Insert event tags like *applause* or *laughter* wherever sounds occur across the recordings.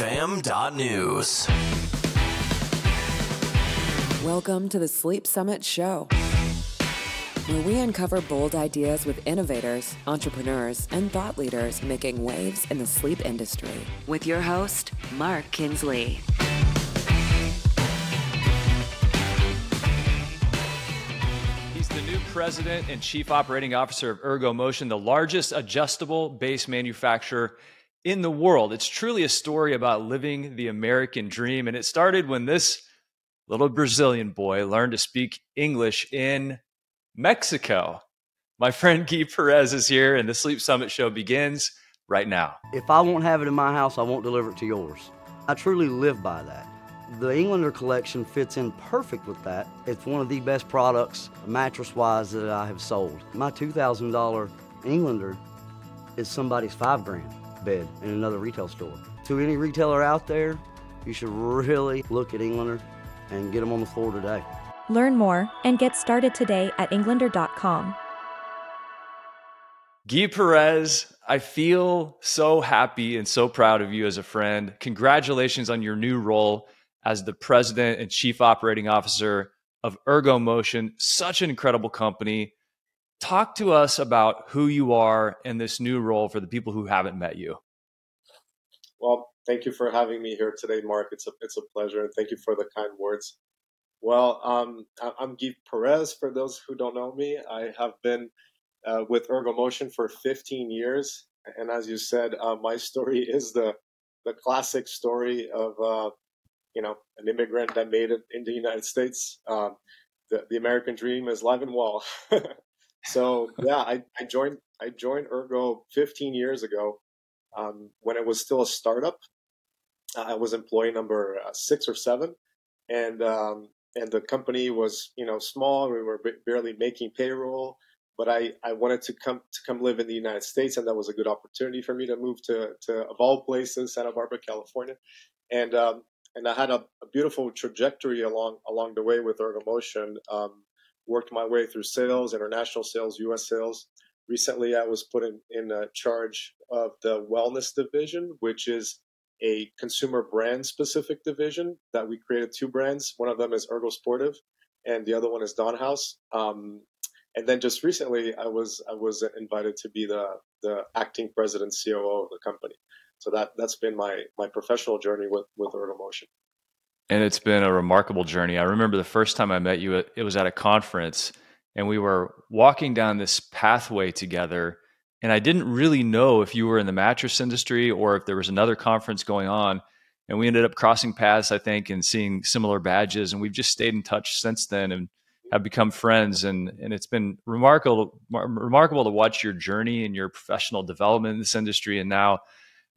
SleepFam.news. Welcome to the Sleep Summit Show, where we uncover bold ideas with innovators, entrepreneurs, and thought leaders making waves in the sleep industry. With your host, Mark Kinsley. He's the new president and chief operating officer of Ergomotion, the largest adjustable base manufacturer in the world. It's truly a story about living the American dream. And it started when this little Brazilian boy learned to speak English in Mexico. My *laughs* friend Gui Peres is here, and the Sleep Summit show begins right now. If I won't have it in my house, I won't deliver it to yours. I truly live by that. The Englander collection fits in perfect with that. It's one of the best products, mattress wise, that I have sold. My $2,000 Englander is somebody's five grand bed in another retail store. To any retailer out there, you should really look at Englander and get them on the floor today. Learn more and get started today at englander.com. Gui Peres, I feel so happy and so proud of you as a friend. Congratulations on your new role as the president and chief operating officer of Ergomotion. Such an incredible company. Talk to us about who you are in this new role for the people who haven't met you. Well, thank you for having me here today, Mark. It's a it's a pleasure, and thank you for the kind words. Well, um, I'm Gui Peres. For those who don't know me, I have been uh, with Ergomotion for 15 years, and as you said, uh, my story *laughs* is the the classic story of uh, you know an immigrant that made it in the United States. Um, the, the American dream is live and well. *laughs* so yeah, I, I joined I joined Ergo 15 years ago um, when it was still a startup. I was employee number uh, six or seven, and um, and the company was you know small. We were barely making payroll, but I, I wanted to come to come live in the United States, and that was a good opportunity for me to move to to of all places, Santa Barbara, California, and um, and I had a, a, beautiful trajectory along along the way with Ergomotion. Um, worked my way through sales, international sales, U.S. sales. Recently, I was put in, in charge of the wellness division, which is a consumer brand specific division that we created two brands. One of them is Ergo Sportive, and the other one is Dawn House. Um, and then just recently, I was I was invited to be the the acting president COO of the company. So that that's been my my professional journey with with Ergomotion. And it's been a remarkable journey. I remember the first time I met you, it was at a conference, and we were walking down this pathway together. And I didn't really know if you were in the mattress industry or if there was another conference going on. And we ended up crossing paths, I think, and seeing similar badges. And we've just stayed in touch since then and have become friends. And, and it's been remarkable, remarkable to watch your journey and your professional development in this industry. And now,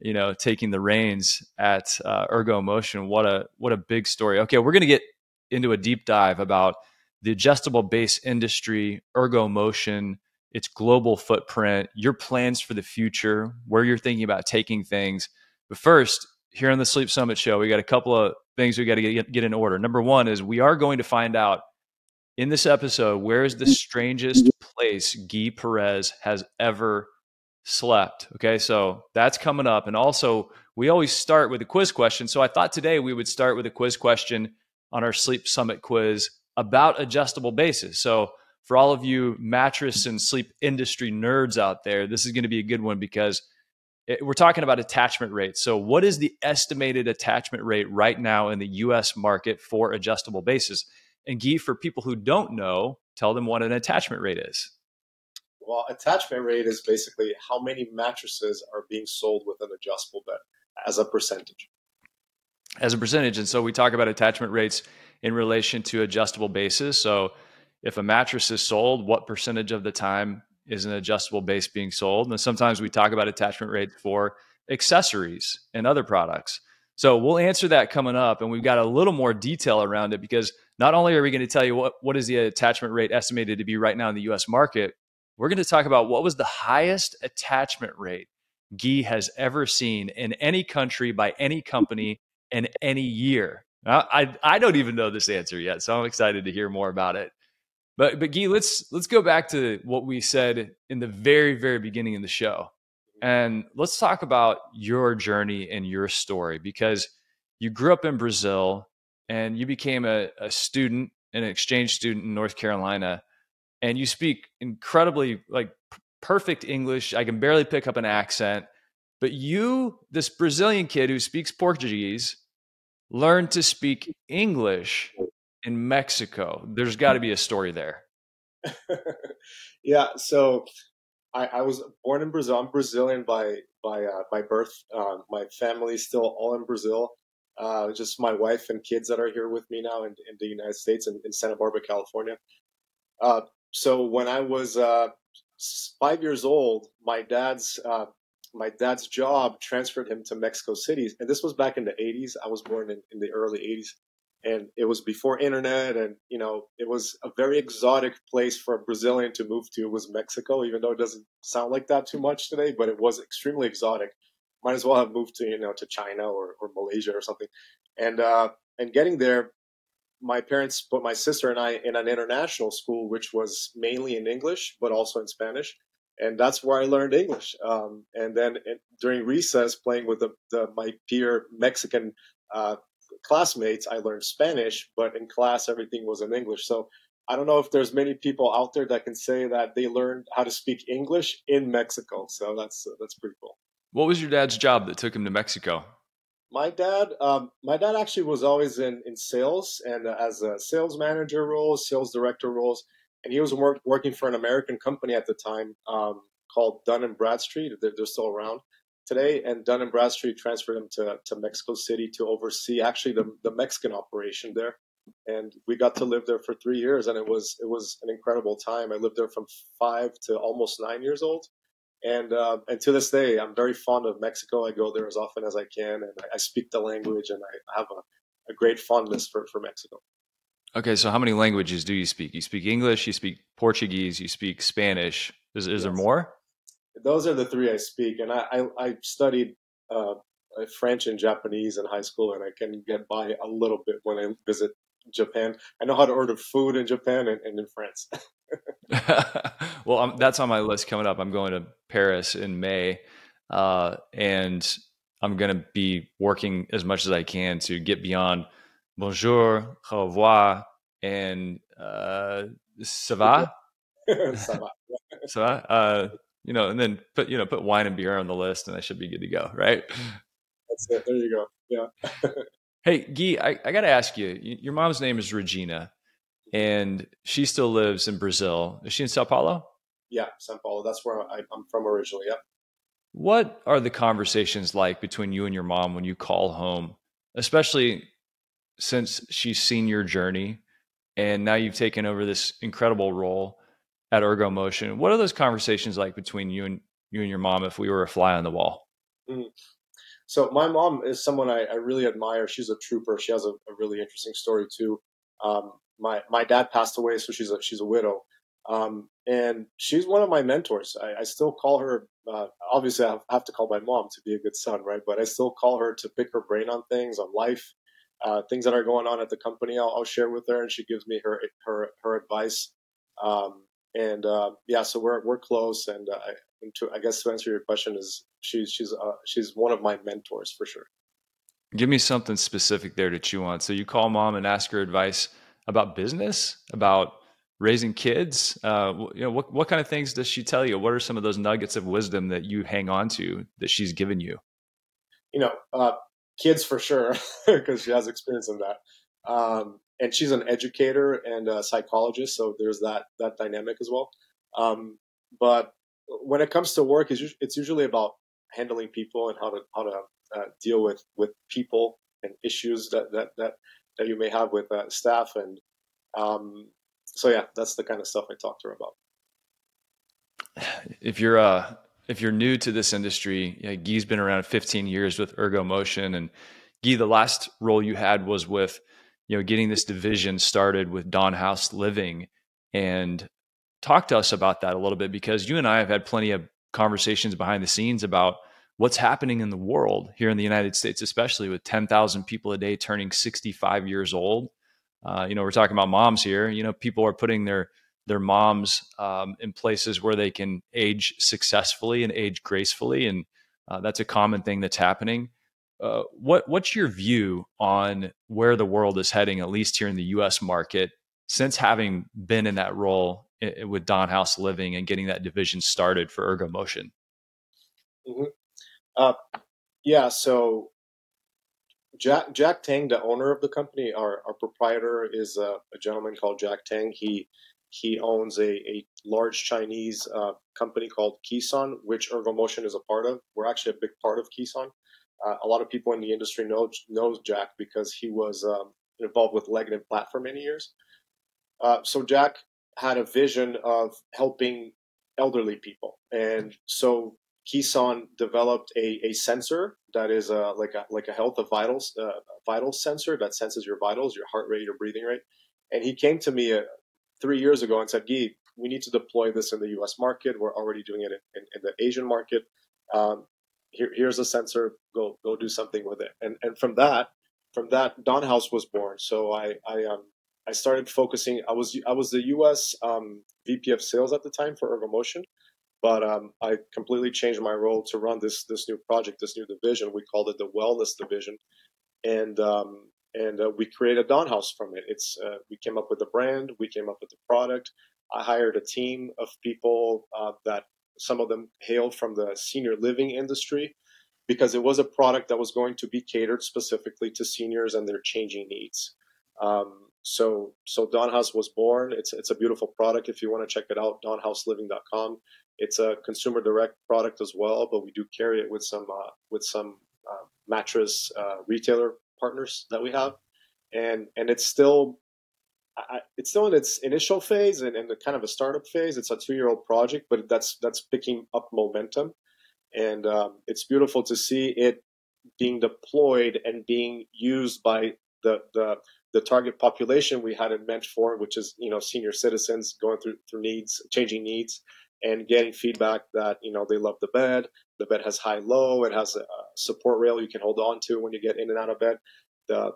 you know, taking the reins at uh, Ergomotion. What a what a big story. Okay, we're going to get into a deep dive about the adjustable base industry, Ergomotion, its global footprint, your plans for the future, where you're thinking about taking things. But first, here on the Sleep Summit show, we got a couple of things we got to get, get in order. Number one is we are going to find out in this episode where is the strangest place Gui Peres has ever slept. Okay, so that's coming up. And also, we always start with a quiz question. So I thought today we would start with a quiz question on our Sleep Summit quiz about adjustable bases. So for all of you mattress and sleep industry nerds out there, this is going to be a good one because it, we're talking about attachment rates. So, what is the estimated attachment rate right now in the US market for adjustable bases? And Gui, for people who don't know, tell them what an attachment rate is. Well, attachment rate is basically how many mattresses are being sold with an adjustable bed as a percentage. As a percentage. And so we talk about attachment rates in relation to adjustable bases. So if a mattress is sold, what percentage of the time is an adjustable base being sold? And sometimes we talk about attachment rates for accessories and other products. So we'll answer that coming up. And we've got a little more detail around it because not only are we going to tell you what, what is the attachment rate estimated to be right now in the US market, we're going to talk about what was the highest attachment rate Gui has ever seen in any country by any company in any year. I, I don't even know this answer yet, so I'm excited to hear more about it. But but Gui, let's let's go back to what we said in the very very beginning of the show. And let's talk about your journey and your story because you grew up in Brazil and you became a, a student, an exchange student in North Carolina, and you speak incredibly like perfect English. I can barely pick up an accent. But you, this Brazilian kid who speaks Portuguese, learned to speak English in Mexico. There's got to be a story there. *laughs* yeah. So I, I, was born in Brazil. I'm Brazilian by by uh, by birth. Uh, my family's still all in Brazil. Uh, just my wife and kids that are here with me now in, in the United States in, in Santa Barbara, California. So when I was uh, five years old, my dad's uh, my dad's job transferred him to Mexico City, and this was back in the 80s. I was born in, in the early 80s, and it was before internet, and you know it was a very exotic place for a Brazilian to move to. Was Mexico, even though it doesn't sound like that too much today, but it was extremely exotic. Might as well have moved to you know to China or, or Malaysia or something, and uh, and getting there, my parents put my sister and I in an international school, which was mainly in English but also in Spanish and that's where I learned English. Um, and then during recess, playing with the, the my peer Mexican uh, classmates, I learned Spanish. But in class, everything was in English. So I don't know if there's many people out there that can say that they learned how to speak English in Mexico. So that's uh, that's pretty cool. What was your dad's job that took him to Mexico? My dad, um, my dad actually was always in in sales and uh, as a sales manager roles, sales director roles and he was work, working for an American company at the time um, called Dun and Bradstreet. They're, they're, still around today, and Dun and Bradstreet transferred him to, to Mexico City to oversee actually the, the Mexican operation there. And we got to live there for three years, and it was it was an incredible time. I lived there from five to almost nine years old, and uh, and to this day, I'm very fond of Mexico. I go there as often as I can, and I, I speak the language, and I have a, a great fondness for, for Mexico. Okay, so how many languages do you speak? You speak English, you speak Portuguese, you speak Spanish. Is, is yes. there more? Those are the three I speak, and I I, I studied uh, French and Japanese in high school, and I can get by a little bit when I visit Japan. I know how to order food in Japan and, and in France. *laughs* *laughs* well, I'm, that's on my list coming up. I'm going to Paris in May, uh, and I'm going to be working as much as I can to get beyond bonjour, au revoir, and uh, ça va? *laughs* ça va. *laughs* ça va? Uh, you know, and then put you know put wine and beer on the list, and I should be good to go, right? That's it. There you go. Yeah. hey, Gui, I, I got to ask you. Your mom's name is Regina, and she still lives in Brazil. Is she in Sao Paulo? Yeah, Sao Paulo. That's where I, I'm from originally. Yep. What are the conversations like between you and your mom when you call home, especially since she's seen your journey and now you've taken over this incredible role at Ergomotion. What are those conversations like between you and you and your mom if we were a fly on the wall? Mm. So my mom is someone I, I, really admire. She's a trooper. She has a, a really interesting story too. Um, my my dad passed away, so she's a she's a widow, um, and she's one of my mentors. I, I still call her. Uh, obviously, I have to call my mom to be a good son, right? But I still call her to pick her brain on things, on life, uh, things that are going on at the company. I'll, I'll, share with her, and she gives me her her her advice. Um, and uh, yeah, so we're we're close. And, uh, and to, I guess to answer your question is she's she's uh, she's one of my mentors for sure. Give me something specific there to chew on. So you call mom and ask her advice about business, about raising kids. Uh, you know, what what kind of things does she tell you? What are some of those nuggets of wisdom that you hang on to that she's given you? You know, uh, kids for sure *laughs* because she has experience in that. Um, and she's an educator and a psychologist, so there's that that dynamic as well. Um, but when it comes to work, it's usually about handling people and how to how to uh, deal with with people and issues that that that, that you may have with uh, staff and um, so yeah, that's the kind of stuff I talk to her about. If you're uh if you're new to this industry, yeah, Gui's been around 15 years with Ergomotion, and Gui, the last role you had was with, you know, getting this division started with Dawn House Living, and talk to us about that a little bit because you and I have had plenty of conversations behind the scenes about what's happening in the world here in the United States, especially with 10,000 people a day turning 65 years old. Uh, you know, we're talking about moms here. You know, people are putting their their moms um, in places where they can age successfully and age gracefully, and uh, that's a common thing that's happening. Uh, what what's your view on where the world is heading, at least here in the U.S. market, since having been in that role with Dawn House Living and getting that division started for Ergomotion? Uh, yeah, so Jack Jack Tang, the owner of the company, our, our proprietor is a, a gentleman called Jack Tang. He he owns a, a large Chinese uh, company called Keeson, which Ergo Motion is a part of. We're actually a big part of Keeson. Uh, a lot of people in the industry know knows Jack because he was um, involved with Platt for many years. Uh, so Jack had a vision of helping elderly people, and so Keeson developed a, a sensor that is a, like a like a health of vitals uh, vital sensor that senses your vitals, your heart rate, your breathing rate. And he came to me uh, three years ago and said, "Gui, we need to deploy this in the U.S. market. We're already doing it in, in, in the Asian market. Um, here, here's a sensor. Go go do something with it." And and from that, from that, Dawn House was born. So I I um I started focusing. I was I was the U.S. Um, VP of Sales at the time for Ergomotion, but um, I completely changed my role to run this this new project, this new division. We called it the Wellness Division, and um, and uh, we created Dawn House from it. It's uh, we came up with the brand, we came up with the product. I hired a team of people uh, that some of them hailed from the senior living industry because it was a product that was going to be catered specifically to seniors and their changing needs. Um, so so Dawn House was born. It's it's a beautiful product. If you want to check it out, dawnhouseliving.com. It's a consumer direct product as well, but we do carry it with some uh, with some uh, mattress uh, retailer partners that we have, and and it's still I, it's still in its initial phase and, and kind of a startup phase. It's a two year old project, but that's that's picking up momentum, and um, it's beautiful to see it being deployed and being used by the the the target population we had it meant for, which is you know senior citizens going through through needs, changing needs, and getting feedback that you know they love the bed. The bed has high low. It has a support rail you can hold on to when you get in and out of bed. The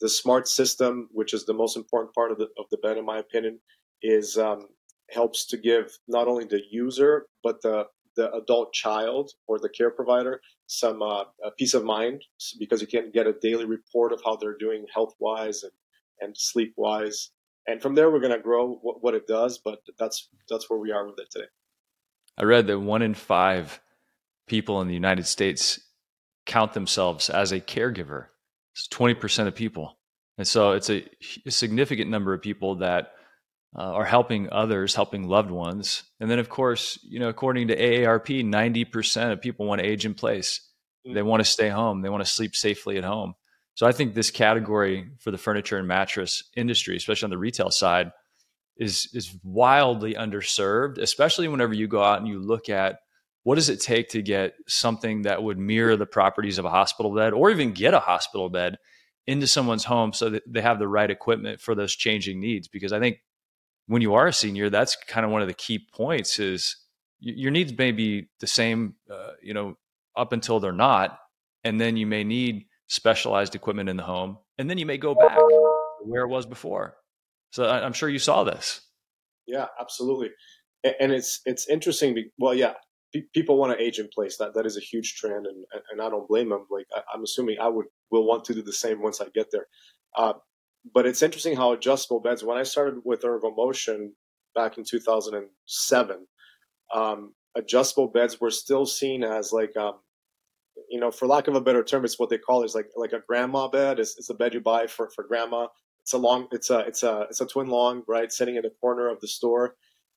the smart system, which is the most important part of the of the bed, in my opinion, is um, helps to give not only the user but the the adult child or the care provider some uh, peace of mind because you can get a daily report of how they're doing health wise and, and sleep wise. And from there, we're going to grow what, what, it does, but that's that's where we are with it today. I read that one in five people in the United States count themselves as a caregiver. It's 20% of people. And so it's a, a significant number of people that uh, are helping others, helping loved ones. And then, of course, you know, according to AARP, 90% of people want to age in place. Mm-hmm. They want to stay home. They want to sleep safely at home. So I think this category for the furniture and mattress industry, especially on the retail side, is is wildly underserved, especially whenever you go out and you look at what does it take to get something that would mirror the properties of a hospital bed or even get a hospital bed into someone's home so that they have the right equipment for those changing needs. Because i think when you are a senior that's kind of one of the key points is your needs may be the same uh, you know up until they're not and then you may need specialized equipment in the home and then you may go back where it was before so i'm sure you saw this yeah absolutely and it's it's interesting well yeah people want to age in place. That that is a huge trend, and and I don't blame them. Like I, am assuming I would will want to do the same once I get there. Uh, but it's interesting how adjustable beds. When I started with Ergomotion back in 2007, um, adjustable beds were still seen as like um, you know, for lack of a better term, it's what they call is like like a grandma bed. It's, it's a bed you buy for for grandma. It's a long. It's a it's a it's a twin long, right, sitting in the corner of the store,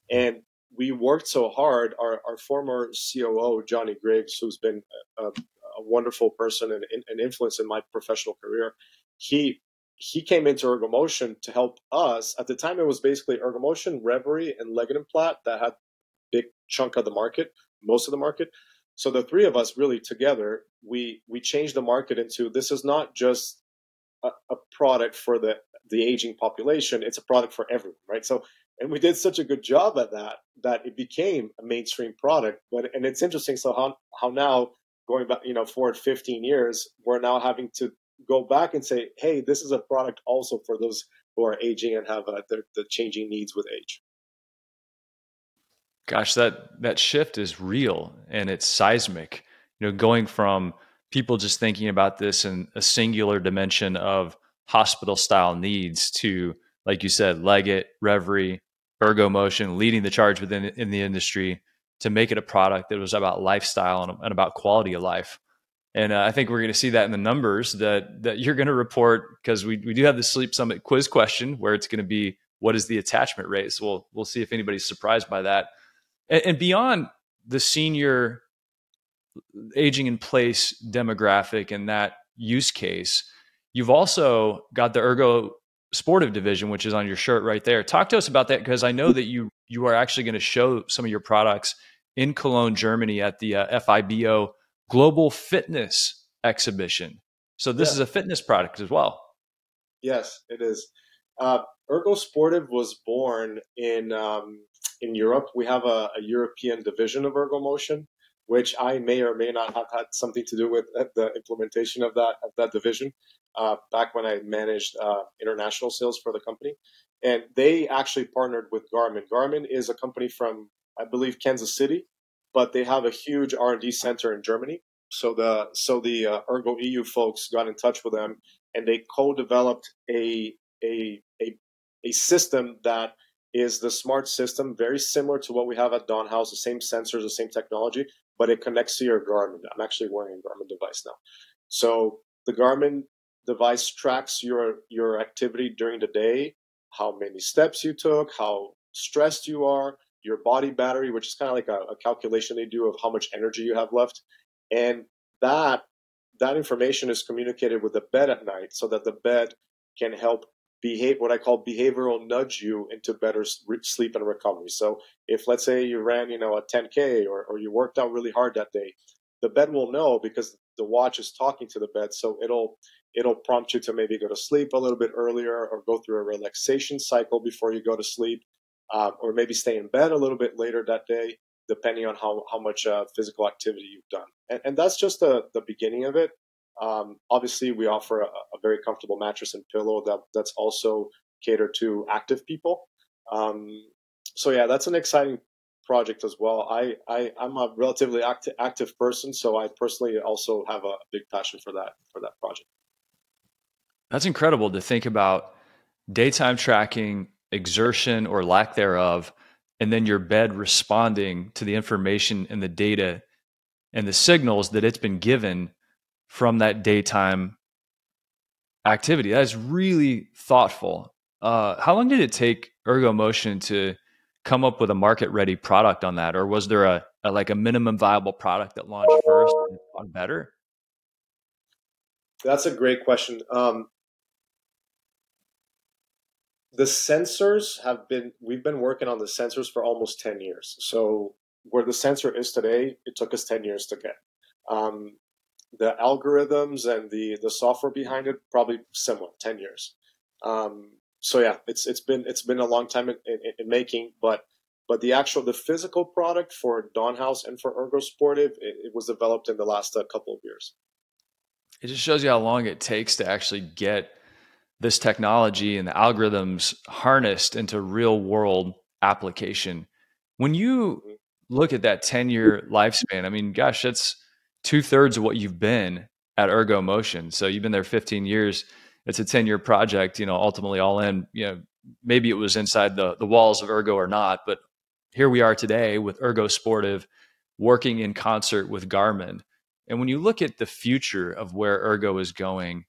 and we worked so hard. Our, our former COO, Johnny Griggs, who's been a, a wonderful person and an influence in my professional career, he he came into Ergomotion to help us. At the time, it was basically Ergomotion, Reverie, and Platt that had big chunk of the market, most of the market. So the three of us really together, we we changed the market into this is not just a, a product for the the aging population; it's a product for everyone, right? So and we did such a good job at that that it became a mainstream product. But and it's interesting. So how how now going back, you know, forward 15 years, we're now having to go back and say, hey, this is a product also for those who are aging and have uh, the, the changing needs with age. Gosh, that that shift is real and it's seismic. You know, going from people just thinking about this in a singular dimension of hospital style needs to, like you said, Leggett, Reverie, Ergomotion, leading the charge within in the industry to make it a product that was about lifestyle and, and about quality of life. And uh, I think we're going to see that in the numbers that that you're going to report because we, we do have the Sleep Summit quiz question where it's going to be what is the attachment rate. So we'll we'll see if anybody's surprised by that. And, and beyond the senior aging in place demographic and that use case, you've also got the Ergo Sportive division, which is on your shirt right there. Talk to us about that because I know that you you are actually going to show some of your products in Cologne, Germany, at the uh, FIBO Global Fitness Exhibition. So this yeah. is a fitness product as well. Yes, it is. Uh, Ergo Sportive was born in um, in Europe. We have a, a, European division of Ergomotion, which I may or may not have had something to do with the implementation of that of that division uh, back when I managed uh, international sales for the company. And they actually partnered with Garmin. Garmin is a company from I believe Kansas City, but they have a huge R and D center in Germany. So the so the uh, Ergo EU folks got in touch with them, and they co-developed a a a a system that is the smart system, very similar to what we have at Dawn House, the same sensors, the same technology, but it connects to your Garmin. I'm actually wearing a Garmin device now. So the Garmin device tracks your your activity during the day, how many steps you took, how stressed you are, your body battery, which is kind of like a, a calculation they do of how much energy you have left, and that that information is communicated with the bed at night so that the bed can help behave what I call behavioral nudge you into better sleep and recovery. So if let's say you ran, you know, a 10k or, or you worked out really hard that day, the bed will know because the watch is talking to the bed. So it'll it'll prompt you to maybe go to sleep a little bit earlier or go through a relaxation cycle before you go to sleep, um, or maybe stay in bed a little bit later that day, depending on how how much uh, physical activity you've done. And, and that's just the the beginning of it. Um, obviously, we offer a, a, very comfortable mattress and pillow that that's also catered to active people. Um, so yeah, that's an exciting project as well. I, I am a relatively active active person, so I personally also have a big passion for that for that project. That's incredible to think about daytime tracking, exertion or lack thereof, and then your bed responding to the information and the data and the signals that it's been given from that daytime activity. That is really thoughtful. Uh, how long did it take Ergomotion to come up with a market ready product on that, or was there a, a like a minimum viable product that launched first and on better? That's a great question. Um, the sensors have been we've been working on the sensors for almost 10 years so where the sensor is today it took us 10 years to get um, the algorithms and the the software behind it probably similar 10 years. Um, so yeah it's it's been it's been a long time in, in, in, making but but the actual the physical product for Dawn House and for Ergo Sportive it, it was developed in the last uh, couple of years. It just shows you how long it takes to actually get this technology and the algorithms harnessed into real world application. When you mm-hmm. look at that 10 year lifespan i mean gosh that's two thirds of what you've been at Ergomotion. So you've been there 15 years. It's a 10 year project, you know, ultimately all in, you know, maybe it was inside the, the walls of Ergo or not, but here we are today with Ergo Sportive working in concert with Garmin. And when you look at the future of where Ergo is going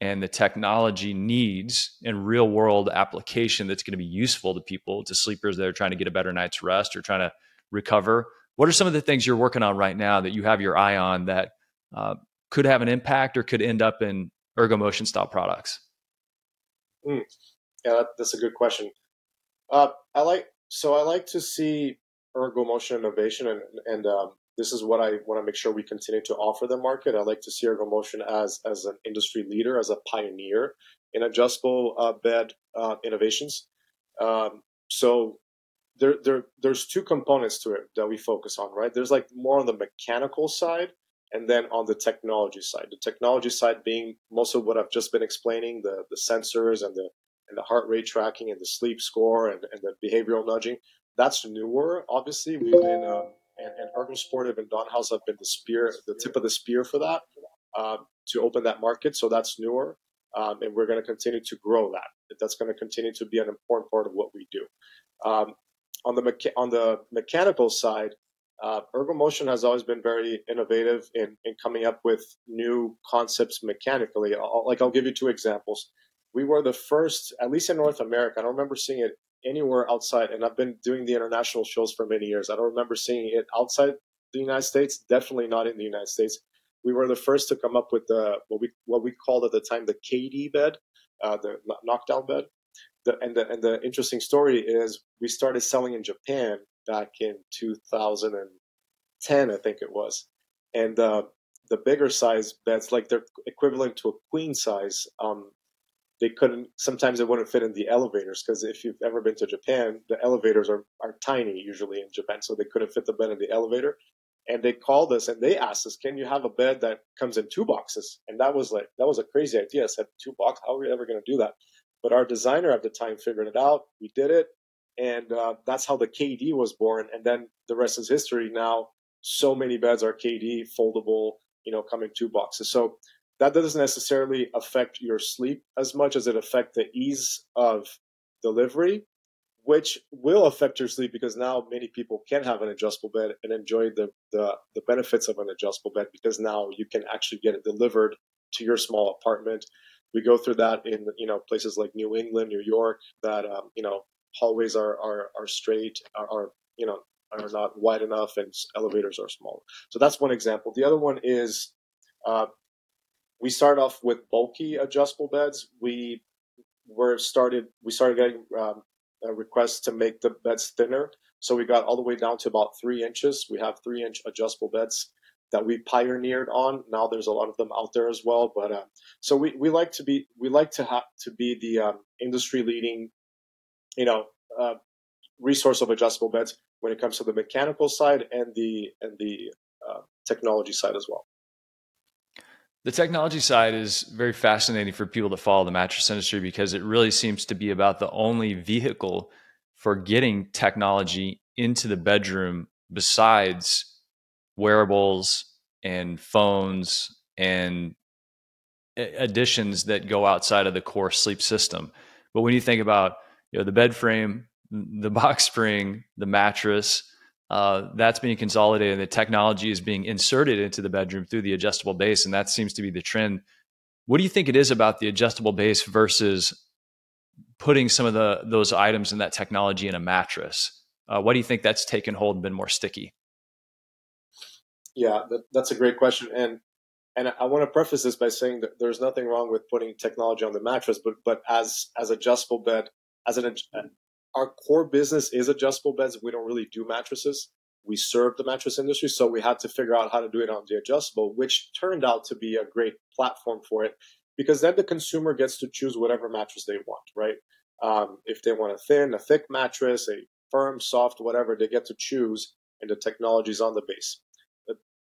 and the technology needs and real world application that's going to be useful to people, to sleepers that are trying to get a better night's rest or trying to recover what are some of the things you're working on right now that you have your eye on that uh, could have an impact or could end up in Ergomotion style products? Mm. Yeah, that, that's a good question. Uh, I like so I like to see Ergomotion innovation, and and um, this is what I want to make sure we continue to offer the market. I like to see Ergomotion as as an industry leader, as a pioneer in adjustable uh, bed uh, innovations. Um, so there, there there's two components to it that we focus on, right? There's like more on the mechanical side and then on the technology side. The technology side being most of what I've just been explaining, the the sensors and the and the heart rate tracking and the sleep score and, and the behavioral nudging. that's newer. Obviously, we've been um, and, and Ergo Sportive and Dawn House have been the spear, the tip of the spear for that um, to open that market. So that's newer, um, and we're going to continue to grow that. That's going to continue to be an important part of what we do. Um, on the mecha- on the mechanical side, uh, Ergomotion has always been very innovative in, in coming up with new concepts mechanically. I'll, like I'll give you two examples. We were the first, at least in North America. I don't remember seeing it anywhere outside, and I've been doing the international shows for many years. I don't remember seeing it outside the United States. Definitely not in the United States. We were the first to come up with the what we what we called at the time the KD bed, uh, the knockdown bed. The, and the and the interesting story is we started selling in Japan back in 2010, I think it was, and uh, the bigger size beds, like they're equivalent to a queen size, um, they couldn't sometimes it wouldn't fit in the elevators because if you've ever been to japan the elevators are, are tiny usually in japan so they couldn't fit the bed in the elevator. And they called us and they asked us can you have a bed that comes in two boxes? And that was like that was a crazy idea. I said two boxes how are we ever going to do that but our designer at the time figured it out. We did it and uh, that's how the kd was born and then the rest is history. Now so many beds are kd foldable you know come in two boxes. So that doesn't necessarily affect your sleep as much as it affects the ease of delivery, which will affect your sleep because now many people can have an adjustable bed and enjoy the, the, the benefits of an adjustable bed because now you can actually get it delivered to your small apartment. We go through that in you know places like New England, New York, that um, you know hallways are are, are straight, are, are you know are not wide enough, and elevators are small. So that's one example. The other one is uh, we start off with bulky adjustable beds. We were started. We started getting um, requests to make the beds thinner, so we got all the way down to about three inches. We have three inch adjustable beds that we pioneered on. Now there's a lot of them out there as well. But uh, so we, we like to be we like to have to be the um, industry leading, you know, uh, resource of adjustable beds when it comes to the mechanical side and the and the uh, technology side as well. The technology side is very fascinating for people to follow the mattress industry because it really seems to be about the only vehicle for getting technology into the bedroom besides wearables and phones and additions that go outside of the core sleep system. But when you think about you know the bed frame, the box spring, the mattress, uh, that's being consolidated the technology is being inserted into the bedroom through the adjustable base and that seems to be the trend. What do you think it is about the adjustable base versus putting some of the those items and that technology in a mattress? Uh, what do you think that's taken hold and been more sticky yeah that, that's a great question and and I want to preface this by saying that there's nothing wrong with putting technology on the mattress, but but as as adjustable bed, as an our core business is adjustable beds. We don't really do mattresses. We serve the mattress industry, so we had to figure out how to do it on the adjustable, which turned out to be a great platform for it because then the consumer gets to choose whatever mattress they want, right? Um, if they want a thin, a thick mattress, a firm, soft, whatever, they get to choose, and the technology is on the base.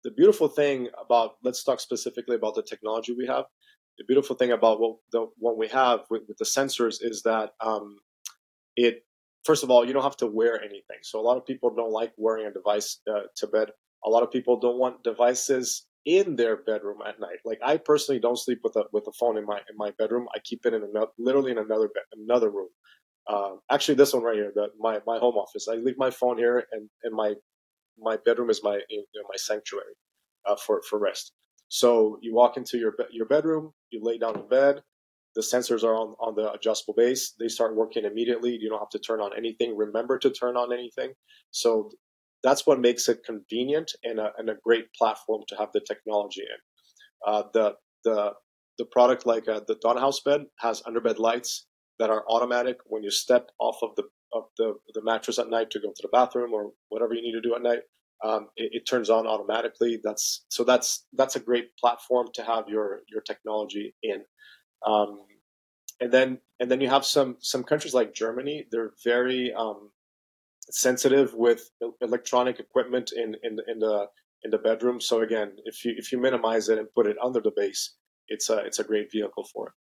The, beautiful thing about, let's talk specifically about the technology we have. The beautiful thing about what, the, what we have with, with the sensors is that um, it first of all, you don't have to wear anything. So a lot of people don't like wearing a device uh, to bed. A lot of people don't want devices in their bedroom at night. Like I personally don't sleep with a with a phone in my in my bedroom. I keep it in another, literally in another bed, another room. Uh, actually, this one right here, the, my my home office. I leave my phone here, and and my my bedroom is my you know, my sanctuary uh, for for rest. So you walk into your your bedroom, you lay down in bed, the sensors are on, on the adjustable base. They start working immediately. You don't have to turn on anything. Remember to turn on anything. So that's what makes it convenient and a, and a great platform to have the technology in. Uh, the the the product like uh, the Dawn House bed has underbed lights that are automatic when you step off of the the, the mattress at night to go to the bathroom or whatever you need to do at night. Um, it, it, turns on automatically. That's so that's that's a great platform to have your your technology in. Um, and then and then you have some some countries like Germany. They're very um, sensitive with electronic equipment in in in the in the bedroom. So again, if you if you minimize it and put it under the base, it's a it's a great vehicle for it.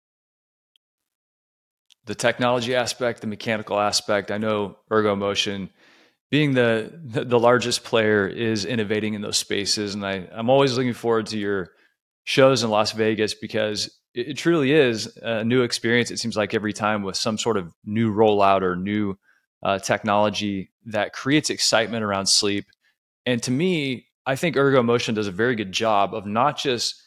The technology aspect, the mechanical aspect. I know Ergomotion being the the largest player is innovating in those spaces, and I I'm always looking forward to your shows in Las Vegas because it, it truly is a new experience. It seems like every time with some sort of new rollout or new uh, technology that creates excitement around sleep. And to me, I think Ergomotion does a very good job of not just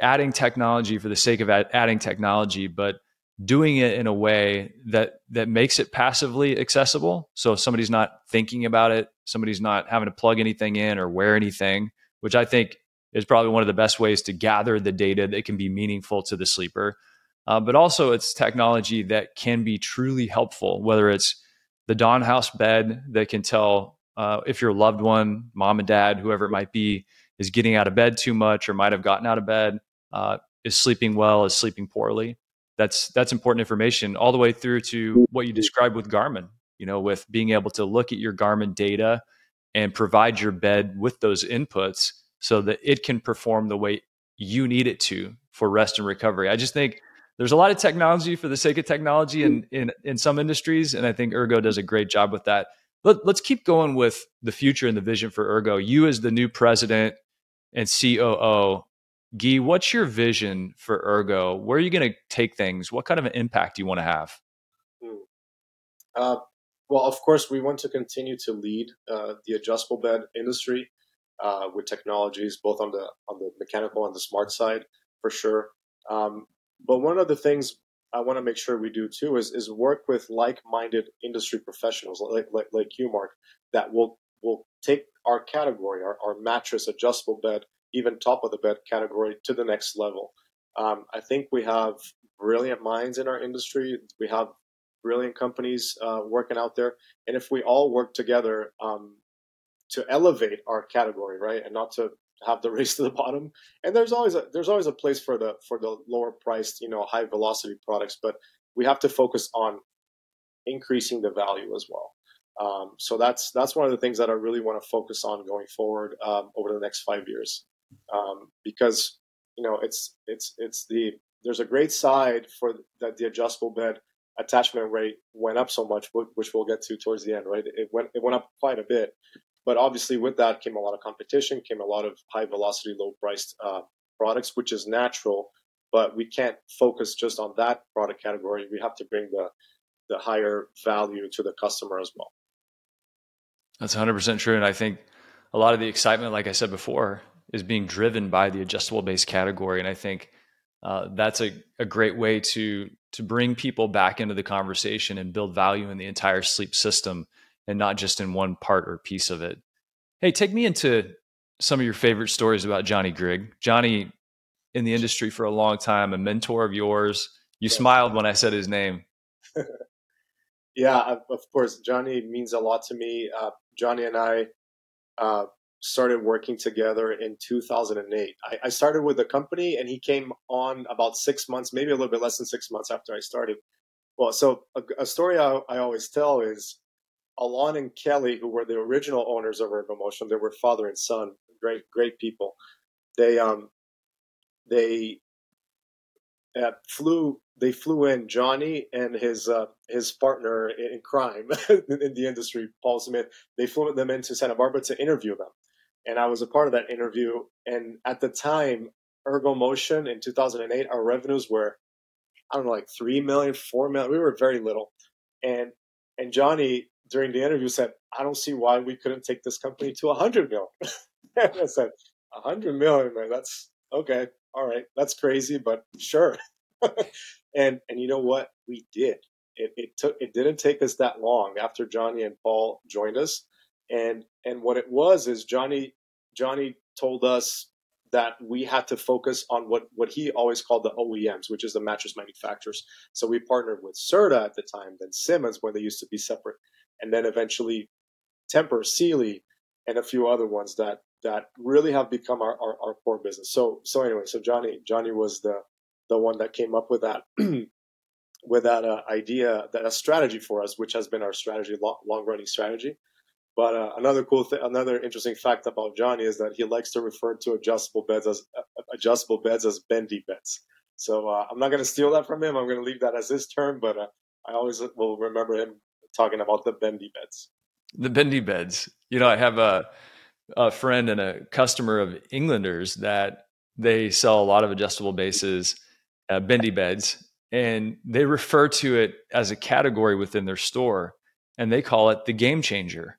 adding technology for the sake of adding technology, but doing it in a way that that makes it passively accessible. So if somebody's not thinking about it, somebody's not having to plug anything in or wear anything, which I think is probably one of the best ways to gather the data that can be meaningful to the sleeper. Uh, but also, it's technology that can be truly helpful, whether it's the Dawn House bed that can tell uh, if your loved one, mom and dad, whoever it might be, is getting out of bed too much or might have gotten out of bed, uh, is sleeping well, is sleeping poorly. That's that's important information all the way through to what you described with Garmin. You know, with being able to look at your Garmin data and provide your bed with those inputs so that it can perform the way you need it to for rest and recovery. I just think there's a lot of technology for the sake of technology in in, in some industries, and I think Ergo does a great job with that. Let, let's keep going with the future and the vision for Ergo. You as the new president and COO, Gui, what's your vision for Ergo? Where are you going to take things? What kind of an impact do you want to have? Hmm. Uh, well, of course, we want to continue to lead uh, the adjustable bed industry uh, with technologies, both on the on the mechanical and the smart side, for sure. Um, but one of the things I want to make sure we do too is is work with like-minded industry professionals like like, like you, Mark, that will will take our category, our, our mattress adjustable bed, even top of the bed category to the next level. Um, I think we have brilliant minds in our industry. We have brilliant companies uh, working out there, and if we all work together um, to elevate our category, right, and not to have the *laughs* race to the bottom. And there's always a there's always a place for the for the lower priced, you know, high velocity products, but we have to focus on increasing the value as well. Um, so that's that's one of the things that I really want to focus on going forward um, over the next five years, um, because you know it's it's it's the there's a great side for that the adjustable bed attachment rate went up so much, which we'll get to towards the end, right? It went it went up quite a bit, but obviously, with that came a lot of competition, came a lot of high velocity, low priced uh, products, which is natural. But we can't focus just on that product category. We have to bring the the higher value to the customer as well. That's 100% true. And I think a lot of the excitement, like I said before, is being driven by the adjustable base category. And I think uh, that's a, a great way to to bring people back into the conversation and build value in the entire sleep system and not just in one part or piece of it. Hey, take me into some of your favorite stories about Johnny Grigg. Johnny in the industry for a long time, a mentor of yours. You yeah. smiled when I said his name. *laughs* yeah, of course. Johnny means a lot to me. Uh, Johnny and I uh, started working together in 2008. I, I, started with the company, and he came on about six months, maybe a little bit less than six months after I started. Well, so a, a story I, I, always tell is Alain and Kelly, who were the original owners of Ergomotion, they were father and son, great great people. They um they uh, flew they flew in Johnny and his uh, his partner in crime *laughs* in the industry, Paul Smith. They flew them into Santa Barbara to interview them, and I was a part of that interview. And at the time, Ergomotion in 2008, our revenues were I don't know like three million, four million. We were very little, and and Johnny during the interview said, I don't see why we couldn't take this company to 100 million. *laughs* I said, 100 million, man, that's okay. All right. That's crazy, but sure. *laughs* and, and you know what? We did. It, it took, it didn't take us that long after Johnny and Paul joined us. And, and what it was is Johnny, Johnny told us that we had to focus on what, what he always called the OEMs, which is the mattress manufacturers. So we partnered with Serta at the time, then Simmons when they used to be separate and then eventually Tempur, Sealy, and a few other ones that that really have become our, our, our core business. So so anyway, so Johnny Johnny was the the one that came up with that *clears throat* with that uh, idea, that a strategy for us, which has been our strategy, long, long running strategy. But uh, another cool thing, another interesting fact about Johnny is that he likes to refer to adjustable beds as uh, adjustable beds as bendy beds. So uh, I'm not going to steal that from him. I'm going to leave that as his term, but uh, I always will remember him talking about the bendy beds. The bendy beds. You know, I have a a friend and a customer of Englanders that they sell a lot of adjustable bases, uh, bendy beds, and they refer to it as a category within their store, and they call it the game changer.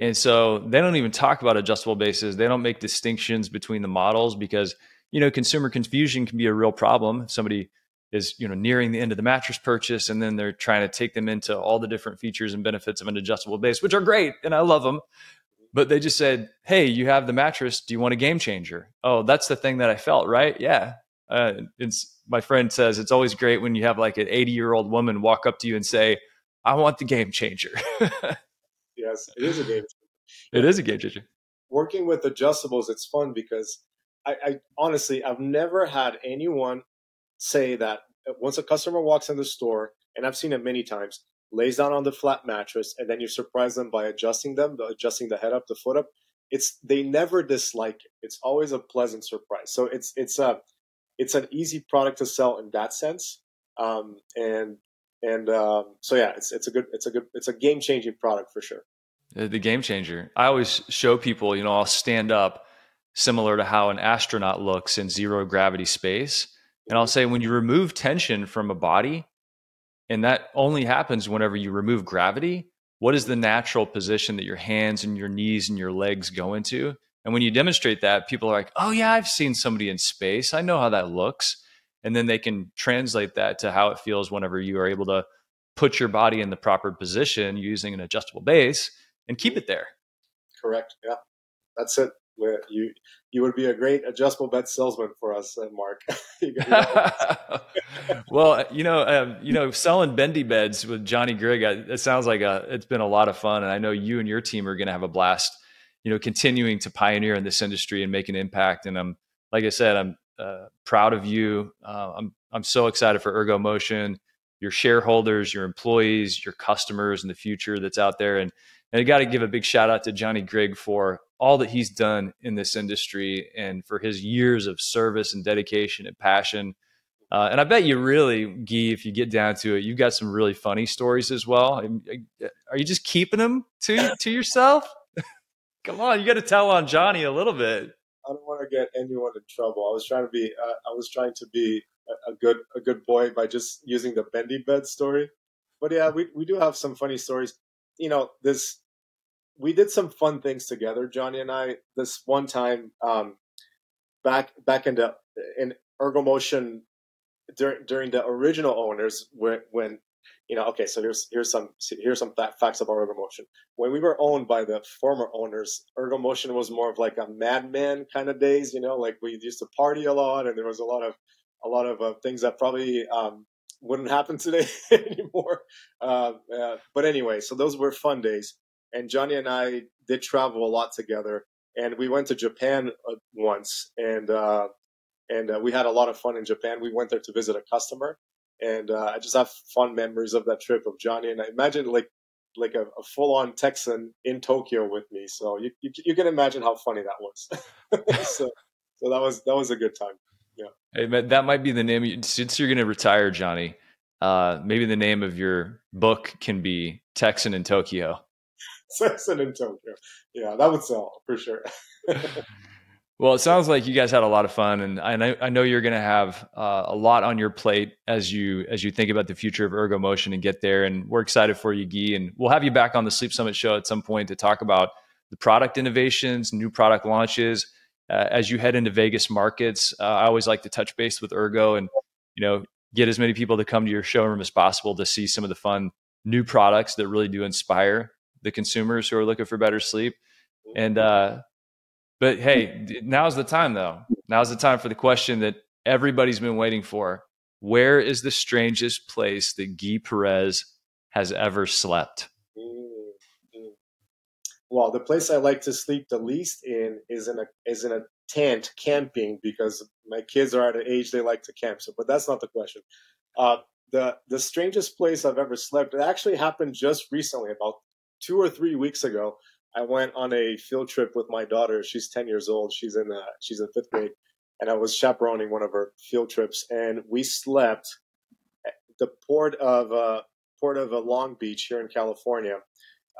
And so they don't even talk about adjustable bases. They don't make distinctions between the models because you know consumer confusion can be a real problem. If somebody is you know nearing the end of the mattress purchase and then they're trying to take them into all the different features and benefits of an adjustable base which are great and i love them but they just said hey you have the mattress. Do you want a game changer? Oh that's the thing that i felt right? Yeah. Uh, it's my friend says it's always great when you have like an 80 year old woman walk up to you and say i want the game changer *laughs* yes it is a game changer it is a game changer working with adjustables it's fun because I, I honestly i've never had anyone say that once a customer walks in the store, and I've seen it many times, lays down on the flat mattress, and then you surprise them by adjusting them, adjusting the head up, the foot up. It's they never dislike it. It's always a pleasant surprise. So it's it's a it's an easy product to sell in that sense. Um, and and um, so yeah, it's it's a good it's a good it's a game changing product for sure. The game changer. I always show people, you know, I'll stand up similar to how an astronaut looks in zero gravity space and I'll say when you remove tension from a body, and that only happens whenever you remove gravity, what is the natural position that your hands and your knees and your legs go into? And when you demonstrate that, people are like, oh, yeah, I've seen somebody in space. I know how that looks. And then they can translate that to how it feels whenever you are able to put your body in the proper position using an adjustable base and keep it there. Correct. Yeah. That's it you you would be a great adjustable bed salesman for us, uh, Mark. *laughs* *laughs* well, you know, um, you know, selling bendy beds with Johnny Grigg, it sounds like a, it's been a lot of fun, and I know you and your team are going to have a blast. You know, continuing to pioneer in this industry and make an impact. And I'm, like I said, I'm uh, proud of you. Uh, I'm I'm so excited for Ergomotion, your shareholders, your employees, your customers, and the future that's out there. And and I got to give a big shout out to Johnny Grigg for all that he's done in this industry and for his years of service and dedication and passion. Uh, and I bet you really, Gui, if you get down to it, you've got some really funny stories as well. Are you just keeping them to to yourself? *laughs* Come on, you got to tell on Johnny a little bit. I don't want to get anyone in trouble. I was trying to be, uh, I was trying to be a, a, good a good boy by just using the bendy bed story. But yeah, we we do have some funny stories. You know, this we did some fun things together, Johnny and I. This one time, um, back back into in Ergomotion during during the original owners when when you know okay so here's here's some here's some facts about Ergomotion. When we were owned by the former owners, Ergomotion was more of like a madman kind of days. You know, like we used to party a lot, and there was a lot of a lot of uh, things that probably um, wouldn't happen *laughs* today anymore. Uh, uh, but anyway, so those were fun days and Johnny and I did travel a lot together, and we went to Japan uh, once, and uh, and uh, we had a lot of fun in Japan. We went there to visit a customer, and uh, I just have fun memories of that trip of Johnny. And I imagine like like a, a full on Texan in Tokyo with me, so you, you, you can imagine how funny that was. *laughs* so so that was that was a good time. Yeah. Hey, man, that might be the name. Since you're going to retire, Johnny, uh, maybe the name of your book can be Texan in Tokyo. *laughs* Texan in Tokyo. Yeah, that would sell for sure. *laughs* well, it sounds like you guys had a lot of fun, and I know, I know you're going to have uh, a lot on your plate as you as you think about the future of Ergomotion and get there. And we're excited for you, Gui, and we'll have you back on the Sleep Summit show at some point to talk about the product innovations, new product launches. Uh, as you head into Vegas markets, uh, I always like to touch base with Ergo and you know get as many people to come to your showroom as possible to see some of the fun new products that really do inspire the consumers who are looking for better sleep. And uh, but hey, now's the time though. Now's the time for the question that everybody's been waiting for. Where is the strangest place that Gui Peres has ever slept? Mm-hmm. Well, the place I like to sleep the least in is in a is in a tent camping because my kids are at an age they like to camp. So, but that's not the question. Uh, the the strangest place I've ever slept. It actually happened just recently, about two or three weeks ago, I went on a field trip with my daughter. She's 10 years old. She's in uh, she's in fifth grade, and I was chaperoning one of her field trips, and we slept at the port of uh, port of uh, Long Beach here in California.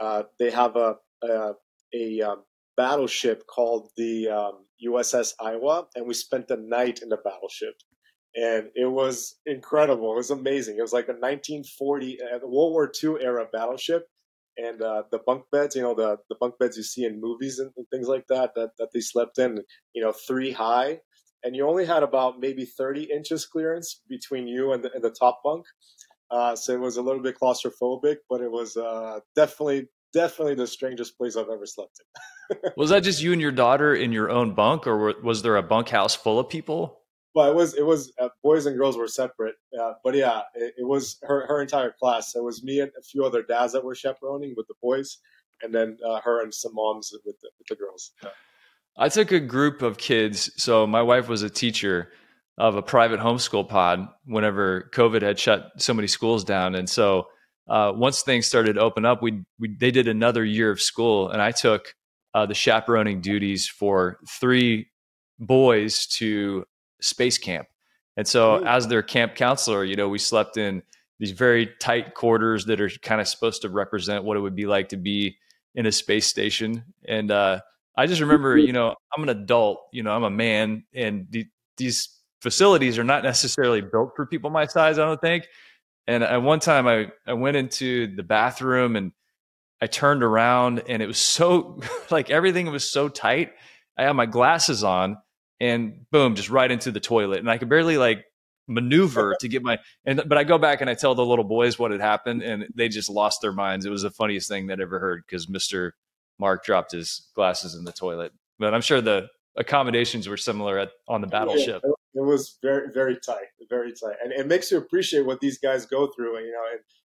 uh, they have a a, a um, battleship called the um, USS Iowa, and we spent the night in the battleship. And it was incredible. It was amazing. It was like a 1940 uh, World War II era battleship, and uh, the bunk beds, you know, the, the bunk beds you see in movies and, and, things like that, that, that they slept in, you know, three high. And you only had about maybe 30 inches clearance between you and the, and the top bunk. Uh, so it was a little bit claustrophobic, but it was uh, definitely definitely the strangest place I've ever slept in. *laughs* was that just you and your daughter in your own bunk, or was there a bunkhouse full of people? Well, it was it was uh, boys and girls were separate, uh, but yeah, it, it, was her her entire class. It was me and a few other dads that were chaperoning with the boys, and then uh, her and some moms with the, with the girls. Yeah. I took a group of kids. So my wife was a teacher of a private homeschool pod whenever COVID had shut so many schools down, and so uh, once things started to open up, we, we they did another year of school, and I took uh, the chaperoning duties for three boys to space camp. And so, as their camp counselor, you know, we slept in these very tight quarters that are kind of supposed to represent what it would be like to be in a space station. And uh, I just remember, you know, I'm an adult, you know, I'm a man, and the, these facilities are not necessarily built for people my size. I don't think. And at one time, I, I went into the bathroom and I turned around, and it was so *laughs* like everything was so tight. I had my glasses on, and boom, just right into the toilet, and I could barely like maneuver to get my and but I go back and I tell the little boys what had happened and they just lost their minds. It was the funniest thing they'd ever heard because Mr. Mark dropped his glasses in the toilet. But I'm sure the accommodations were similar at on the battleship. Yeah, it was very very tight, very tight, and it makes you appreciate what these guys go through. You know,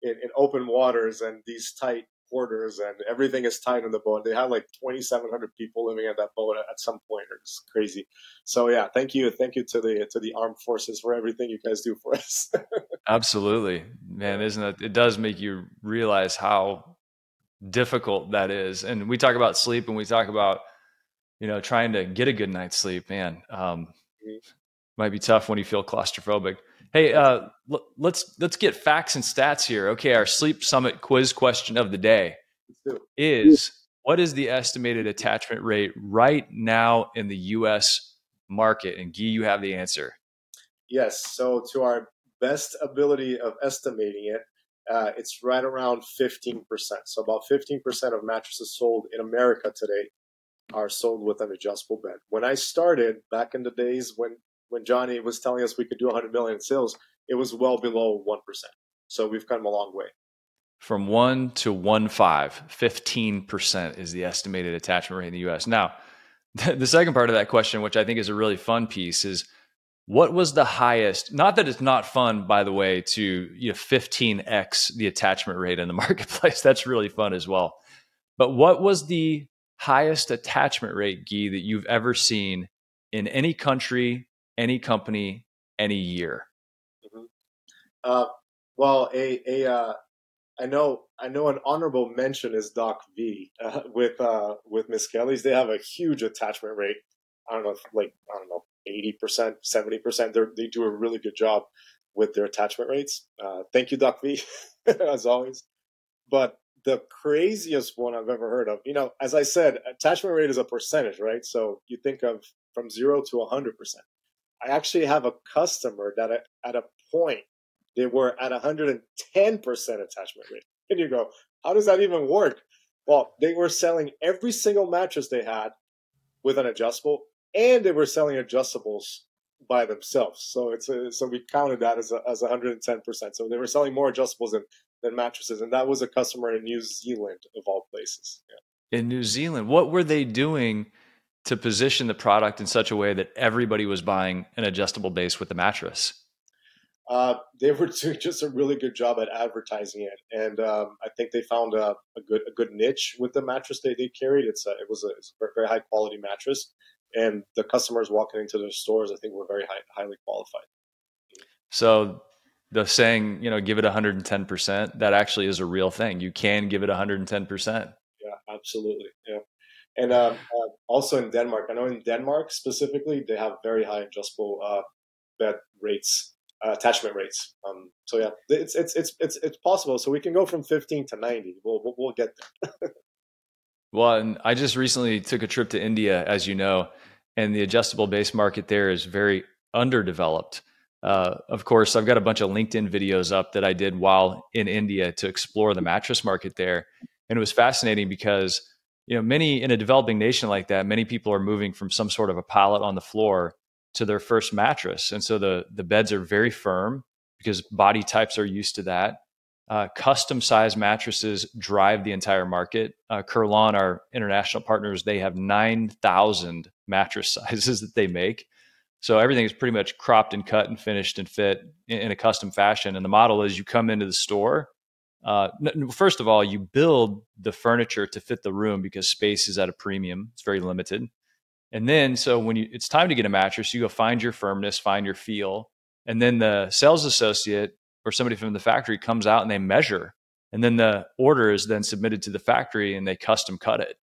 in, in, in open waters and these tight quarters, and everything is tight on the boat. They have like 2,700 people living at that boat at some point. It's crazy. So yeah, thank you, thank you to the to the armed forces for everything you guys do for us. *laughs* Absolutely, man. Isn't it? It does make you realize how difficult that is. And we talk about sleep, and we talk about you know trying to get a good night's sleep. Man, um, mm-hmm might be tough when you feel claustrophobic. Hey, uh, l- let's let's get facts and stats here. Okay, our Sleep Summit quiz question of the day is: What is the estimated attachment rate right now in the U.S. market? And Gui, you have the answer. Yes. So, to our best ability of estimating it, uh, it's right around 15%. So, about 15% of mattresses sold in America today are sold with an adjustable bed. When I started back in the days when when Johnny was telling us we could do 100 million in sales, it was well below 1%. So we've come a long way. From one to one five, 15% is the estimated attachment rate in the US. Now, *laughs* the second part of that question, which I think is a really fun piece, is what was the highest? Not that it's not fun, by the way, to you know, 15x the attachment rate in the *laughs* marketplace. That's really fun as well. But what was the highest attachment rate, Gui, that you've ever seen in any country any company, any year? Mm-hmm. Uh, well, a, a uh, I know I know an honorable mention is Doc V uh, with uh, with Miss Kelly's. They have a huge attachment rate. I don't know, if, like I don't know, eighty percent, seventy percent. They do a really good job with their attachment rates. Uh, thank you, Doc V, *laughs* as always. But the craziest one I've ever heard of, you know, as I said, attachment rate is a percentage, right? So you think of from zero to hundred percent. I actually have a customer that at a point they were at 110% attachment rate. And you go, how does that even work? Well, they were selling every single mattress they had with an adjustable, and they were selling adjustables by themselves. So it's a, so we counted that as a, as 110%. So they were selling more adjustables than, than mattresses, and that was a customer in New Zealand of all places. Yeah. In New Zealand, what were they doing? To position the product in such a way that everybody was buying an adjustable base with the mattress? Uh, they were *laughs* doing just a really good job at advertising it, and um, I think they found a, a, good a good niche with the mattress they, they carried. It's a, it was a, it's a very high quality mattress, and the customers walking into their stores, I think, were very high, highly qualified. So the saying, you know, give it 110%, that actually is a real thing. You can give it 110%. Yeah, absolutely. Yeah. And um, uh, also in Denmark, I know in Denmark specifically, they have very high adjustable uh, bed rates, uh, attachment rates. Um, so yeah, it's it's it's it's it's possible. So we can go from 15 to 90. We'll we'll, we'll get there. *laughs* well, and I just recently took a trip to India, as you know, and the adjustable base market there is very underdeveloped. Uh, of course, I've got a bunch of LinkedIn videos up that I did while in India to explore the mattress market there, and it was fascinating because you know many in a developing nation like that, many people are moving from some sort of a pallet on the floor to their first mattress, and so the the beds are very firm because body types are used to that. Uh, custom size mattresses drive the entire market. Uh, Kurlon, our international partners, they have 9,000 mattress *laughs* sizes that they make. So everything is pretty much cropped and cut and finished and fit in, in a custom fashion. And the model is you come into the store. Uh, first of all, you build the furniture to fit the room because space is at a premium. It's very limited. And then, so when you, it's time to get a mattress, you go find your firmness, find your feel. And then the sales associate or somebody from the factory comes out and they measure. And then the order is then submitted to the factory and they custom cut it.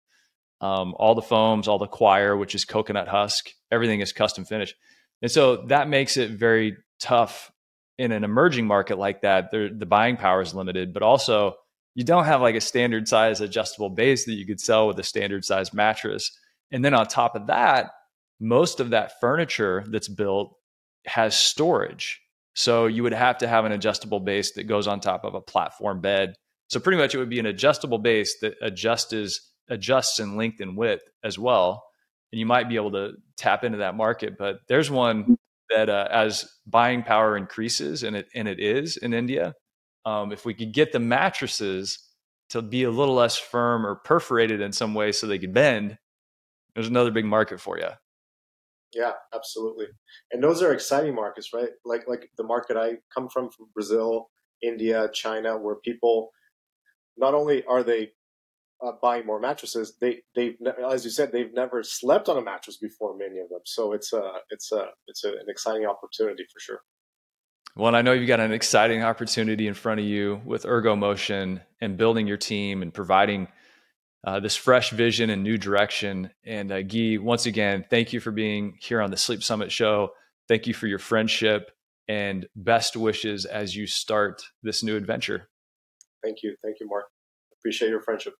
Um, all the foams, all the coir, which is coconut husk, everything is custom finished. And so that makes it very tough in an emerging market like that. The buying power is limited, but also you don't have like a standard size adjustable base that you could sell with a standard size mattress. And then on top of that, most of that furniture that's built has storage. So you would have to have an adjustable base that goes on top of a platform bed. So pretty much it would be an adjustable base that adjusts adjusts in length and width as well. And you might be able to tap into that market. But there's one that uh, as buying power increases, and it and it is in India, um, if we could get the mattresses to be a little less firm or perforated in some way so they could bend, there's another big market for you. Yeah, absolutely. And those are exciting markets, right? Like like the market I come from from Brazil, India, China, where people not only are they uh, buying more mattresses, they they've as you said they've never slept on a mattress before. Many of them, so it's a it's a it's a, an exciting opportunity for sure. Well, I know you've got an exciting opportunity in front of you with Ergomotion and building your team and providing uh, this fresh vision and new direction. And uh, Gui, once again, thank you for being here on the Sleep Summit show. Thank you for your friendship and best wishes as you start this new adventure. Thank you. Thank you, Mark. Appreciate your friendship.